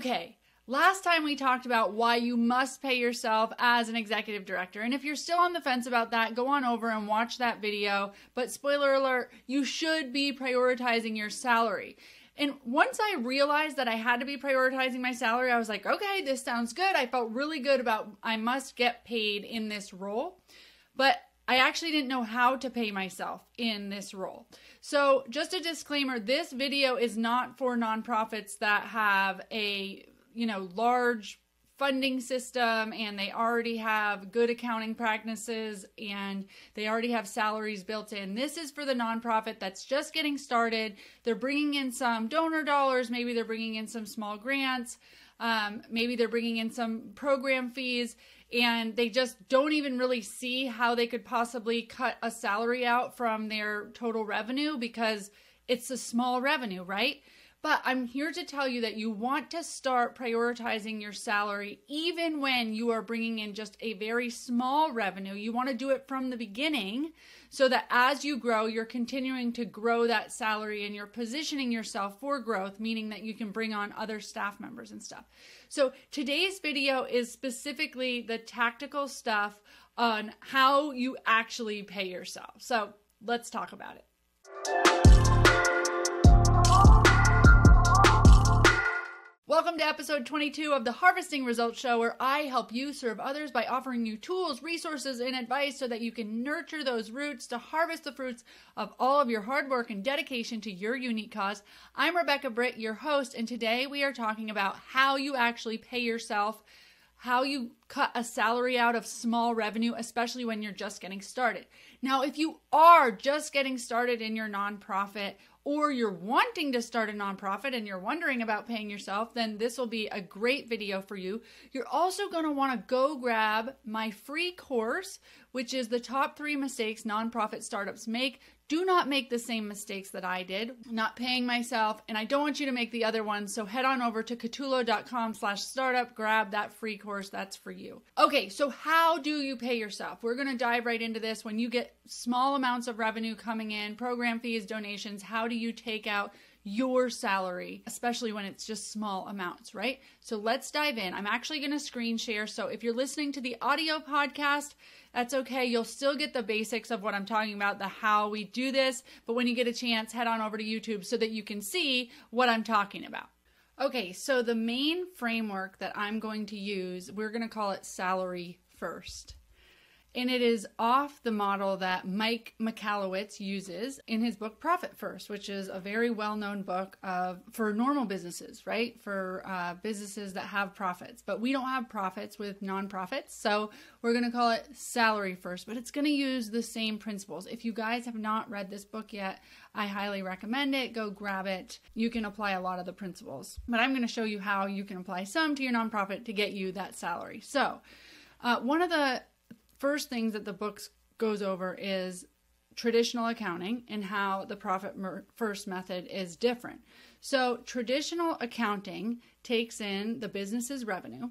Okay, last time we talked about why you must pay yourself as an executive director. And if you're still on the fence about that, go on over and watch that video. But spoiler alert, you should be prioritizing your salary. And once I realized that I had to be prioritizing my salary, I was like, okay, this sounds good. I felt really good about I must get paid in this role. But I actually didn't know how to pay myself in this role. So, just a disclaimer this video is not for nonprofits that have a, you know, large funding system and they already have good accounting practices and they already have salaries built in. This is for the nonprofit that's just getting started. They're bringing in some donor dollars, maybe they're bringing in some small grants, um, maybe they're bringing in some program fees and they just don't even really see how they could possibly cut a salary out from their total revenue because it's a small revenue, right? But I'm here to tell you that you want to start prioritizing your salary even when you are bringing in just a very small revenue. You want to do it from the beginning so that as you grow, you're continuing to grow that salary and you're positioning yourself for growth, meaning that you can bring on other staff members and stuff. So today's video is specifically the tactical stuff on how you actually pay yourself. So let's talk about it. Episode 22 of the Harvesting Results Show, where I help you serve others by offering you tools, resources, and advice so that you can nurture those roots to harvest the fruits of all of your hard work and dedication to your unique cause. I'm Rebecca Britt, your host, and today we are talking about how you actually pay yourself, how you cut a salary out of small revenue, especially when you're just getting started. Now, if you are just getting started in your nonprofit, or you're wanting to start a nonprofit and you're wondering about paying yourself, then this will be a great video for you. You're also going to want to go grab my free course, which is the top three mistakes nonprofit startups make do not make the same mistakes that I did, not paying myself, and I don't want you to make the other ones. So head on over to catullo.com slash startup, grab that free course. That's for you. Okay, so how do you pay yourself? We're gonna dive right into this. When you get small amounts of revenue coming in, program fees, donations, how do you take out your salary, especially when it's just small amounts, right? So let's dive in. I'm actually going to screen share. So if you're listening to the audio podcast, that's okay. You'll still get the basics of what I'm talking about, the how we do this. But when you get a chance, head on over to YouTube so that you can see what I'm talking about. Okay, so the main framework that I'm going to use, we're going to call it salary first. And it is off the model that Mike Michalowicz uses in his book Profit First, which is a very well known book of, for normal businesses, right? For uh, businesses that have profits. But we don't have profits with nonprofits. So we're going to call it Salary First, but it's going to use the same principles. If you guys have not read this book yet, I highly recommend it. Go grab it. You can apply a lot of the principles. But I'm going to show you how you can apply some to your nonprofit to get you that salary. So, uh, one of the first things that the book goes over is traditional accounting and how the profit first method is different. So, traditional accounting takes in the business's revenue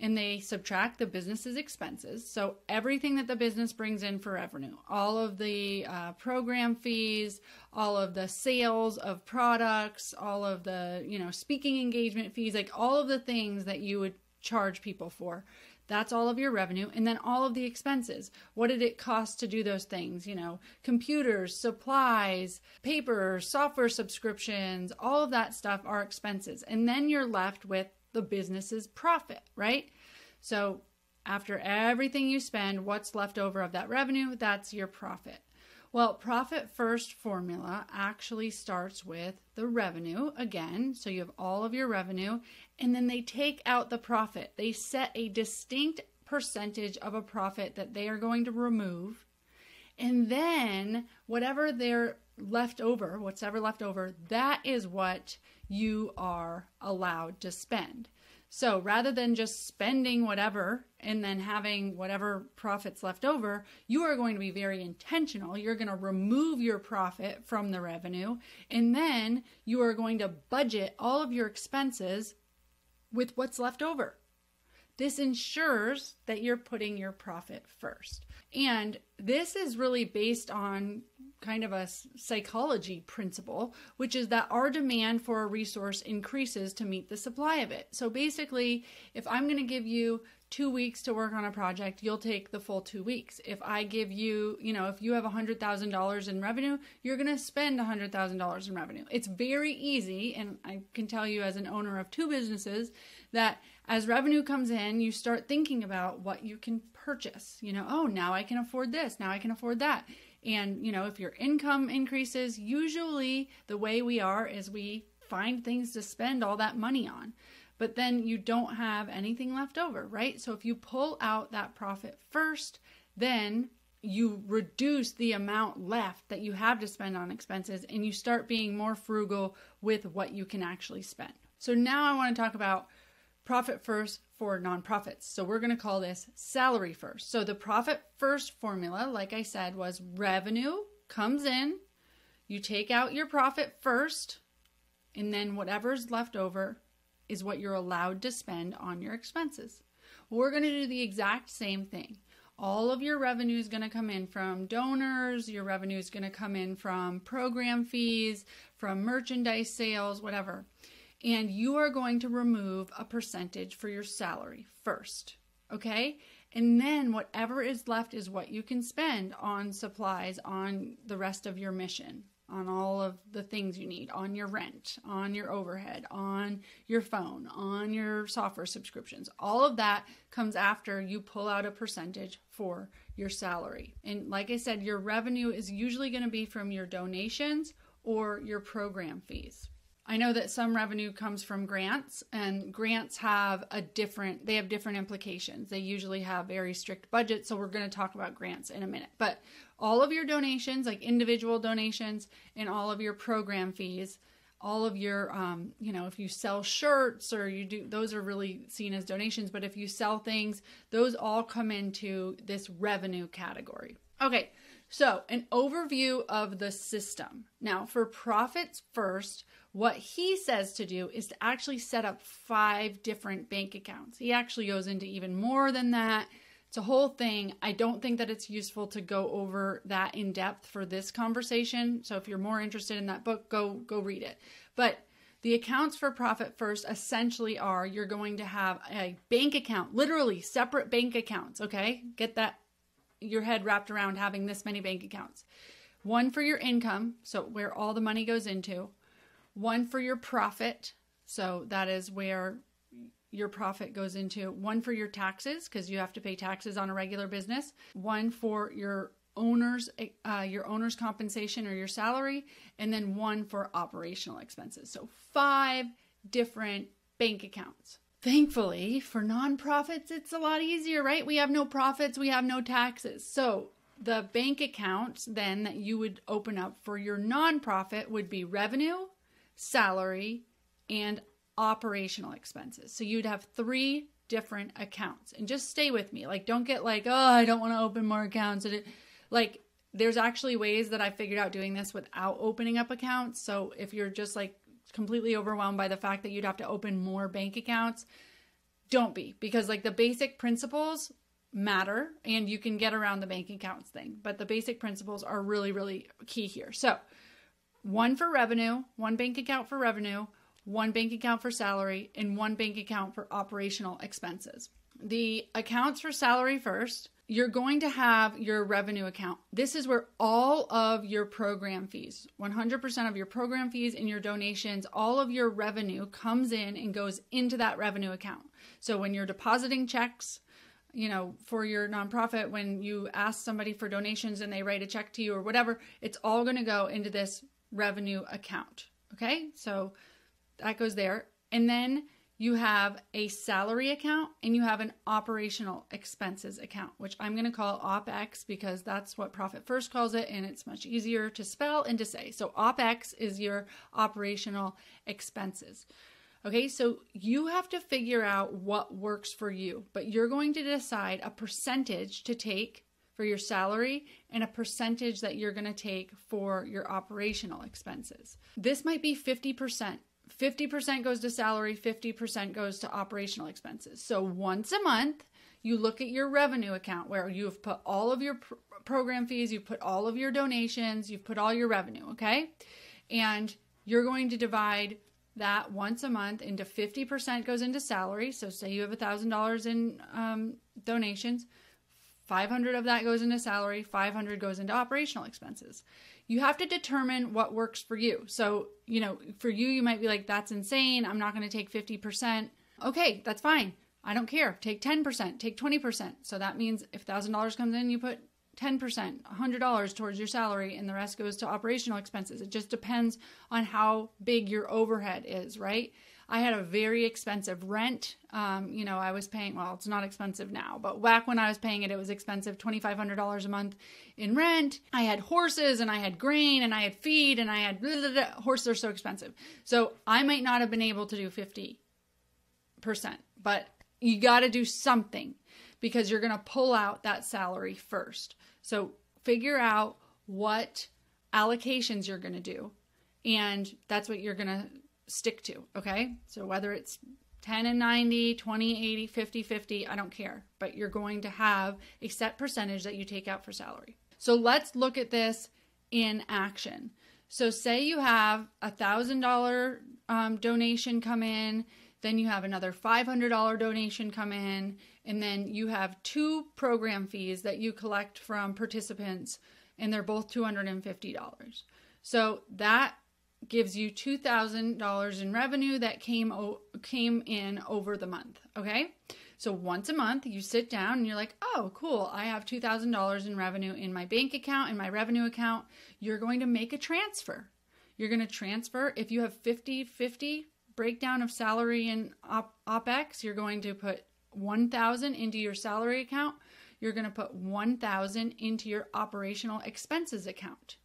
and they subtract the business's expenses. So, everything that the business brings in for revenue, all of the uh, program fees, all of the sales of products, all of the, you know, speaking engagement fees, like all of the things that you would charge people for that's all of your revenue. And then all of the expenses. What did it cost to do those things? You know, computers, supplies, paper, software subscriptions, all of that stuff are expenses. And then you're left with the business's profit, right? So after everything you spend, what's left over of that revenue? That's your profit. Well, profit first formula actually starts with the revenue again. So you have all of your revenue, and then they take out the profit. They set a distinct percentage of a profit that they are going to remove. And then whatever they're left over, whatever left over, that is what you are allowed to spend. So rather than just spending whatever and then having whatever profits left over, you are going to be very intentional. You're going to remove your profit from the revenue, and then you are going to budget all of your expenses with what's left over. This ensures that you're putting your profit first. And this is really based on kind of a psychology principle, which is that our demand for a resource increases to meet the supply of it. So basically, if I'm going to give you two weeks to work on a project, you'll take the full two weeks. If I give you, you know, if you have $100,000 in revenue, you're going to spend $100,000 in revenue. It's very easy. And I can tell you, as an owner of two businesses, that as revenue comes in, you start thinking about what you can purchase. You know, oh, now I can afford this, now I can afford that. And, you know, if your income increases, usually the way we are is we find things to spend all that money on but then you don't have anything left over, right? So if you pull out that profit first, then you reduce the amount left that you have to spend on expenses and you start being more frugal with what you can actually spend. So now I want to talk about profit first for nonprofits. So we're going to call this salary first. So the profit first formula, like I said, was revenue comes in, you take out your profit first, and then whatever's left over is what you're allowed to spend on your expenses. We're going to do the exact same thing. All of your revenue is going to come in from donors, your revenue is going to come in from program fees, from merchandise sales, whatever. And you are going to remove a percentage for your salary first. Okay? And then whatever is left is what you can spend on supplies on the rest of your mission on all of the things you need on your rent, on your overhead, on your phone, on your software subscriptions. All of that comes after you pull out a percentage for your salary. And like I said, your revenue is usually going to be from your donations or your program fees. I know that some revenue comes from grants and grants have a different they have different implications. They usually have very strict budgets, so we're going to talk about grants in a minute. But all of your donations, like individual donations and all of your program fees, all of your um, you know, if you sell shirts or you do those are really seen as donations, but if you sell things, those all come into this revenue category. Okay. So, an overview of the system. Now, for profits first, what he says to do is to actually set up five different bank accounts. He actually goes into even more than that. It's a whole thing. I don't think that it's useful to go over that in depth for this conversation. So if you're more interested in that book, go go read it. But the accounts for profit first essentially are you're going to have a bank account, literally separate bank accounts, okay? Get that your head wrapped around having this many bank accounts. One for your income, so where all the money goes into, one for your profit. So that is where your profit goes into one for your taxes because you have to pay taxes on a regular business. One for your owner's uh, your owner's compensation or your salary and then one for operational expenses. So five different bank accounts. Thankfully for nonprofits it's a lot easier right? We have no profits we have no taxes. So the bank accounts then that you would open up for your nonprofit would be revenue salary, and operational expenses. So you'd have three different accounts. And just stay with me. Like, don't get like, oh, I don't want to open more accounts. Like, there's actually ways that I figured out doing this without opening up accounts. So if you're just like completely overwhelmed by the fact that you'd have to open more bank accounts, don't be because like the basic principles matter and you can get around the bank accounts thing, but the basic principles are really, really key here. So one for revenue, one bank account for revenue, one bank account for salary, and one bank account for operational expenses. The accounts for salary first, you're going to have your revenue account. This is where all of your program fees, 100% of your program fees and your donations, all of your revenue comes in and goes into that revenue account. So when you're depositing checks, you know, for your nonprofit, when you ask somebody for donations and they write a check to you or whatever, it's all going to go into this revenue account. Okay, so that goes there. And then you have a salary account and you have an operational expenses account, which I'm going to call OPEX because that's what Profit First calls it and it's much easier to spell and to say. So, OPEX is your operational expenses. Okay, so you have to figure out what works for you, but you're going to decide a percentage to take for your salary and a percentage that you're going to take for your operational expenses. This might be 50%. 50% goes to salary, 50% goes to operational expenses. So once a month, you look at your revenue account where you've put all of your pr- program fees, you've put all of your donations, you've put all your revenue, okay? And you're going to divide that once a month into 50% goes into salary. So say you have $1,000 in um, donations, 500 of that goes into salary, 500 goes into operational expenses. You have to determine what works for you. So, you know, for you, you might be like, that's insane. I'm not going to take 50%. Okay, that's fine. I don't care. Take 10%, take 20%. So that means if $1,000 comes in, you put 10%, $100 towards your salary, and the rest goes to operational expenses. It just depends on how big your overhead is, right? I had a very expensive rent. Um, you know, I was paying, well, it's not expensive now, but back when I was paying it, it was expensive $2,500 a month in rent. I had horses and I had grain and I had feed and I had blah, blah, blah. horses are so expensive. So I might not have been able to do 50%, but you got to do something because you're going to pull out that salary first. So figure out what allocations you're going to do. And that's what you're going to stick to. Okay. So whether it's 10 and 90, 20, 80, 50, 50, I don't care. But you're going to have a set percentage that you take out for salary. So let's look at this in action. So say you have a thousand dollar um, donation come in, then you have another $500 donation come in, and then you have two program fees that you collect from participants, and they're both $250. So that gives you $2,000 in revenue that came came in over the month, okay? So once a month you sit down and you're like, "Oh, cool. I have $2,000 in revenue in my bank account in my revenue account." You're going to make a transfer. You're going to transfer if you have 50/50 breakdown of salary and op- OpEx, you're going to put 1000 into your salary account. You're going to put 1000 into your operational expenses account.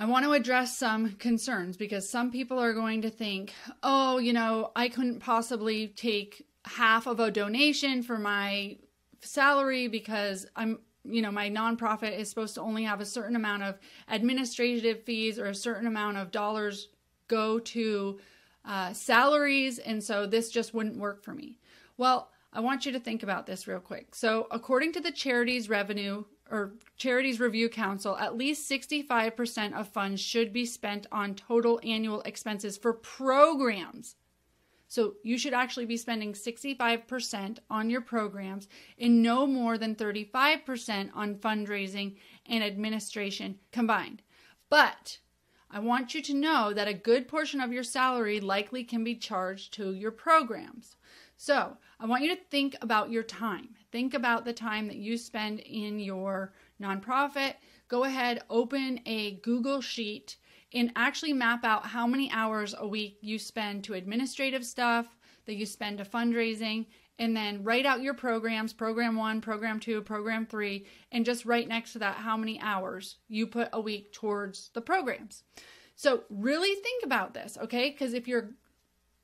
I want to address some concerns because some people are going to think, oh, you know, I couldn't possibly take half of a donation for my salary because I'm, you know, my nonprofit is supposed to only have a certain amount of administrative fees or a certain amount of dollars go to uh, salaries. And so this just wouldn't work for me. Well, I want you to think about this real quick. So, according to the Charities Revenue or Charities Review Council, at least 65% of funds should be spent on total annual expenses for programs. So you should actually be spending 65% on your programs and no more than 35% on fundraising and administration combined. But I want you to know that a good portion of your salary likely can be charged to your programs. So I want you to think about your time. Think about the time that you spend in your nonprofit. Go ahead, open a Google Sheet and actually map out how many hours a week you spend to administrative stuff, that you spend to fundraising, and then write out your programs program one, program two, program three, and just write next to that how many hours you put a week towards the programs. So, really think about this, okay? Because if you're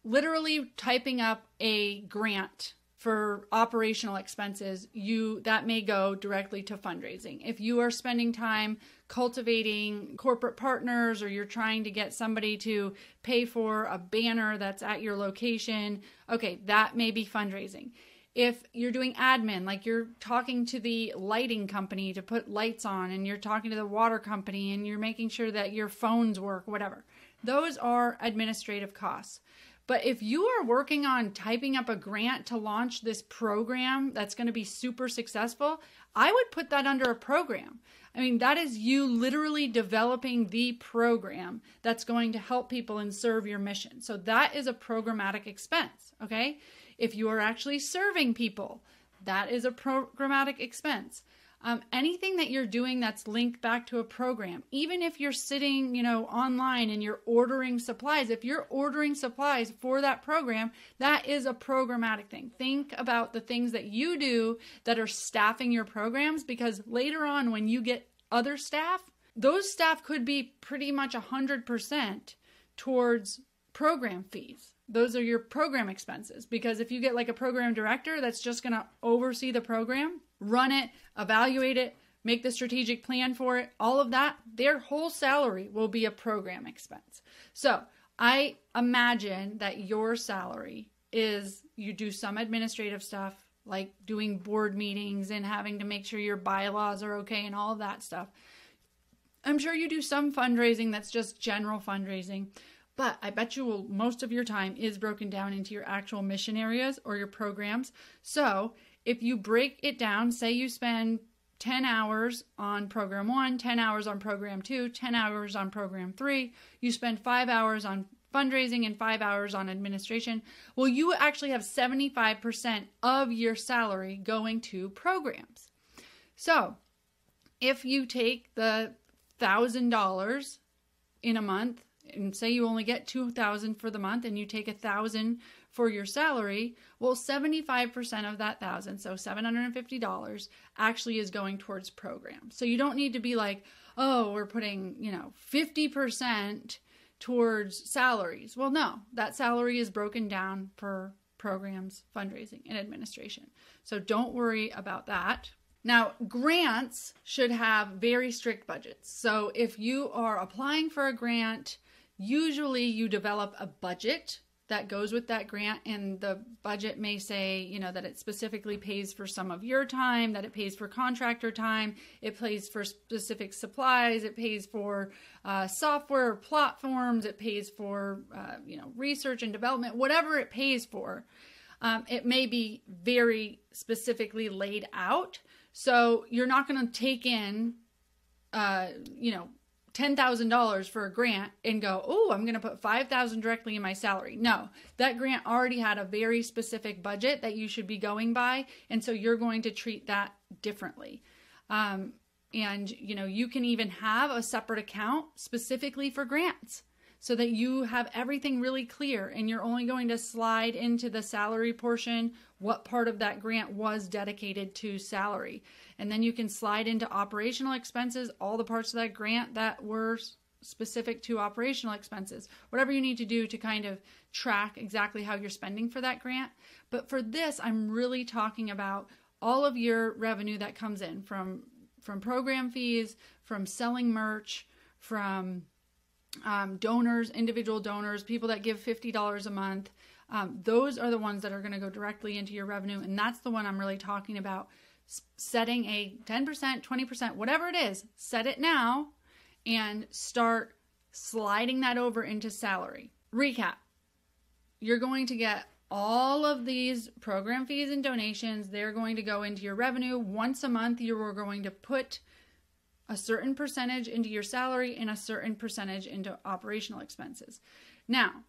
literally typing up a grant for operational expenses you that may go directly to fundraising. If you are spending time cultivating corporate partners or you're trying to get somebody to pay for a banner that's at your location okay that may be fundraising. If you're doing admin like you're talking to the lighting company to put lights on and you're talking to the water company and you're making sure that your phones work whatever those are administrative costs but if you are working on typing up a grant to launch this program that's going to be super successful, I would put that under a program. I mean, that is you literally developing the program that's going to help people and serve your mission. So that is a programmatic expense, okay? If you are actually serving people, that is a programmatic expense. Um, anything that you're doing that's linked back to a program, even if you're sitting, you know, online and you're ordering supplies, if you're ordering supplies for that program, that is a programmatic thing. Think about the things that you do that are staffing your programs because later on, when you get other staff, those staff could be pretty much 100% towards program fees. Those are your program expenses because if you get like a program director that's just going to oversee the program, run it, evaluate it, make the strategic plan for it, all of that, their whole salary will be a program expense. So I imagine that your salary is you do some administrative stuff, like doing board meetings and having to make sure your bylaws are okay and all of that stuff. I'm sure you do some fundraising that's just general fundraising, but I bet you will, most of your time is broken down into your actual mission areas or your programs. So if you break it down, say you spend 10 hours on program one, 10 hours on program two, 10 hours on program three, you spend five hours on fundraising and five hours on administration. Well, you actually have 75% of your salary going to programs. So if you take the thousand dollars in a month and say you only get 2000 for the month and you take a thousand for your salary well 75% of that thousand so $750 actually is going towards programs. So you don't need to be like oh we're putting you know 50% towards salaries. Well no that salary is broken down per programs fundraising and administration. So don't worry about that. Now, grants should have very strict budgets. So, if you are applying for a grant, usually you develop a budget that goes with that grant and the budget may say you know that it specifically pays for some of your time that it pays for contractor time it pays for specific supplies it pays for uh, software platforms it pays for uh, you know research and development whatever it pays for. Um, it may be very specifically laid out so you're not going to take in, uh, you know, $10,000 for a grant and go, oh, I'm going to put 5,000 directly in my salary. No, that grant already had a very specific budget that you should be going by. And so you're going to treat that differently. Um, and, you know, you can even have a separate account specifically for grants so that you have everything really clear and you're only going to slide into the salary portion what part of that grant was dedicated to salary. And then you can slide into operational expenses, all the parts of that grant that were specific to operational expenses, whatever you need to do to kind of track exactly how you're spending for that grant. But for this, I'm really talking about all of your revenue that comes in from from program fees, from selling merch, from um, donors, individual donors, people that give $50 a month. Um, those are the ones that are going to go directly into your revenue. And that's the one I'm really talking about. Setting a 10%, 20%, whatever it is, set it now and start sliding that over into salary. Recap you're going to get all of these program fees and donations. They're going to go into your revenue. Once a month, you are going to put a certain percentage into your salary and a certain percentage into operational expenses. Now,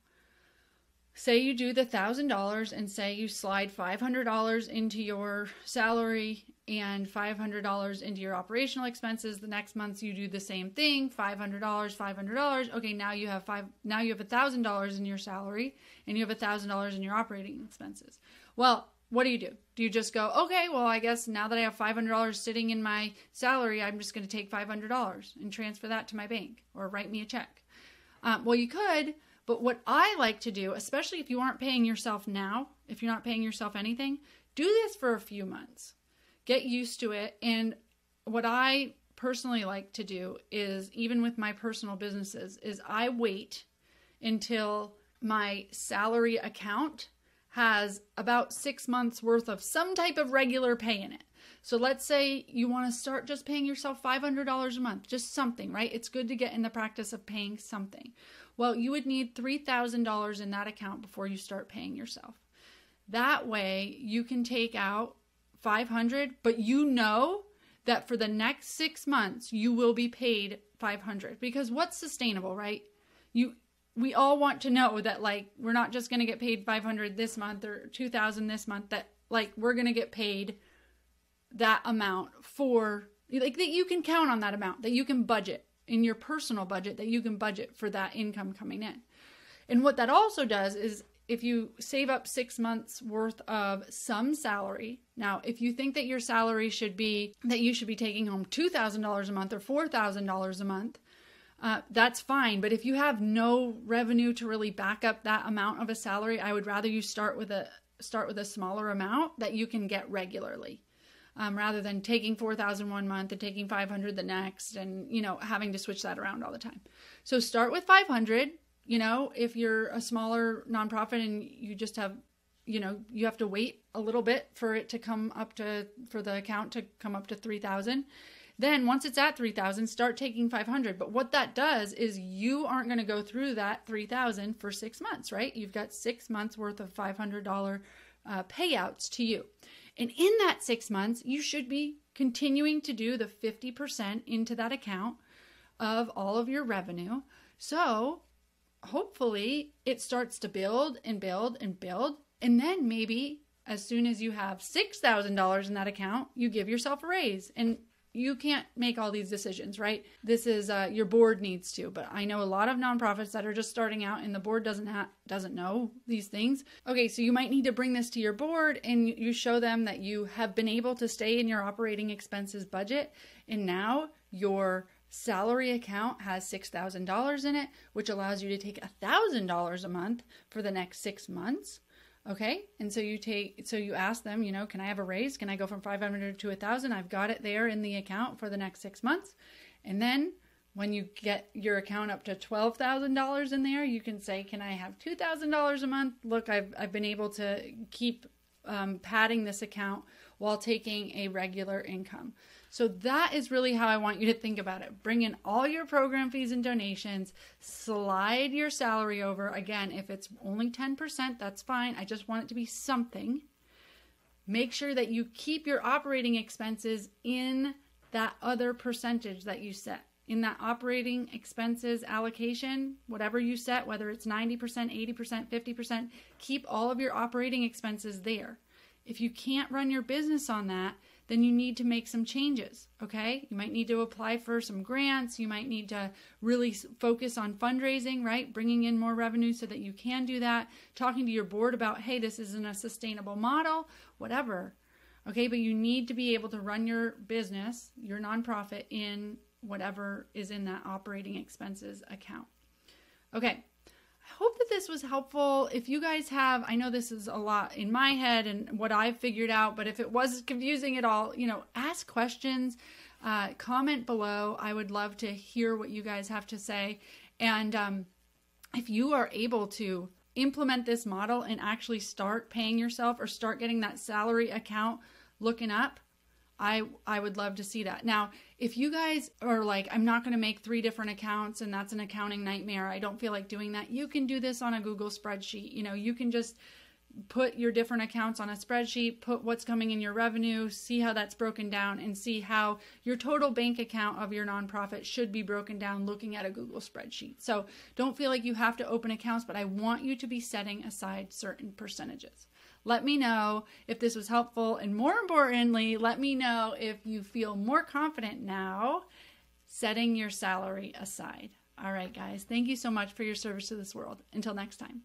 say you do the $1,000 and say you slide $500 into your salary and $500 into your operational expenses. The next month you do the same thing, $500, $500. Okay, now you have five now you have $1,000 in your salary and you have $1,000 in your operating expenses. Well, what do you do? Do you just go, okay, well, I guess now that I have $500 sitting in my salary, I'm just going to take $500 and transfer that to my bank or write me a check? Um, well, you could, but what I like to do, especially if you aren't paying yourself now, if you're not paying yourself anything, do this for a few months. Get used to it. And what I personally like to do is, even with my personal businesses, is I wait until my salary account has about six months worth of some type of regular pay in it. So let's say you want to start just paying yourself $500 a month, just something, right? It's good to get in the practice of paying something. Well, you would need $3,000 in that account before you start paying yourself. That way, you can take out 500, but you know that for the next 6 months you will be paid 500 because what's sustainable, right? You we all want to know that like we're not just going to get paid 500 this month or 2000 this month that like we're going to get paid that amount for like that you can count on that amount that you can budget in your personal budget that you can budget for that income coming in. And what that also does is if you save up six months worth of some salary now if you think that your salary should be that you should be taking home $2000 a month or $4000 a month uh, that's fine. But if you have no revenue to really back up that amount of a salary, I would rather you start with a start with a smaller amount that you can get regularly. Um, rather than taking 4000 one month and taking 500 the next and you know having to switch that around all the time so start with 500 you know if you're a smaller nonprofit and you just have you know, you have to wait a little bit for it to come up to for the account to come up to 3000. Then once it's at 3000, start taking 500. But what that does is you aren't going to go through that 3000 for 6 months, right? You've got 6 months worth of $500 uh, payouts to you. And in that 6 months, you should be continuing to do the 50% into that account of all of your revenue. So, hopefully, it starts to build and build and build and then maybe as soon as you have $6,000 in that account, you give yourself a raise. And you can't make all these decisions, right? This is uh, your board needs to, but I know a lot of nonprofits that are just starting out, and the board doesn't ha- doesn't know these things. Okay, so you might need to bring this to your board, and you show them that you have been able to stay in your operating expenses budget, and now your salary account has $6,000 in it, which allows you to take $1,000 a month for the next six months. Okay. And so you take, so you ask them, you know, can I have a raise? Can I go from 500 to a thousand? I've got it there in the account for the next six months. And then when you get your account up to $12,000 in there, you can say, can I have $2,000 a month? Look, I've, I've been able to keep um, padding this account while taking a regular income. So that is really how I want you to think about it. Bring in all your program fees and donations, slide your salary over. Again, if it's only 10%, that's fine. I just want it to be something. Make sure that you keep your operating expenses in that other percentage that you set. In that operating expenses allocation, whatever you set, whether it's 90%, 80%, 50%, keep all of your operating expenses there. If you can't run your business on that, then you need to make some changes. Okay. You might need to apply for some grants. You might need to really focus on fundraising, right? Bringing in more revenue so that you can do that. Talking to your board about, hey, this isn't a sustainable model, whatever. Okay. But you need to be able to run your business, your nonprofit, in whatever is in that operating expenses account. Okay hope that this was helpful. If you guys have, I know this is a lot in my head and what I've figured out, but if it was confusing at all, you know, ask questions, uh, comment below. I would love to hear what you guys have to say. And um, if you are able to implement this model and actually start paying yourself or start getting that salary account looking up, I I would love to see that. Now, if you guys are like I'm not going to make three different accounts and that's an accounting nightmare. I don't feel like doing that. You can do this on a Google spreadsheet. You know, you can just put your different accounts on a spreadsheet, put what's coming in your revenue, see how that's broken down and see how your total bank account of your nonprofit should be broken down looking at a Google spreadsheet. So, don't feel like you have to open accounts, but I want you to be setting aside certain percentages. Let me know if this was helpful. And more importantly, let me know if you feel more confident now setting your salary aside. All right, guys. Thank you so much for your service to this world. Until next time.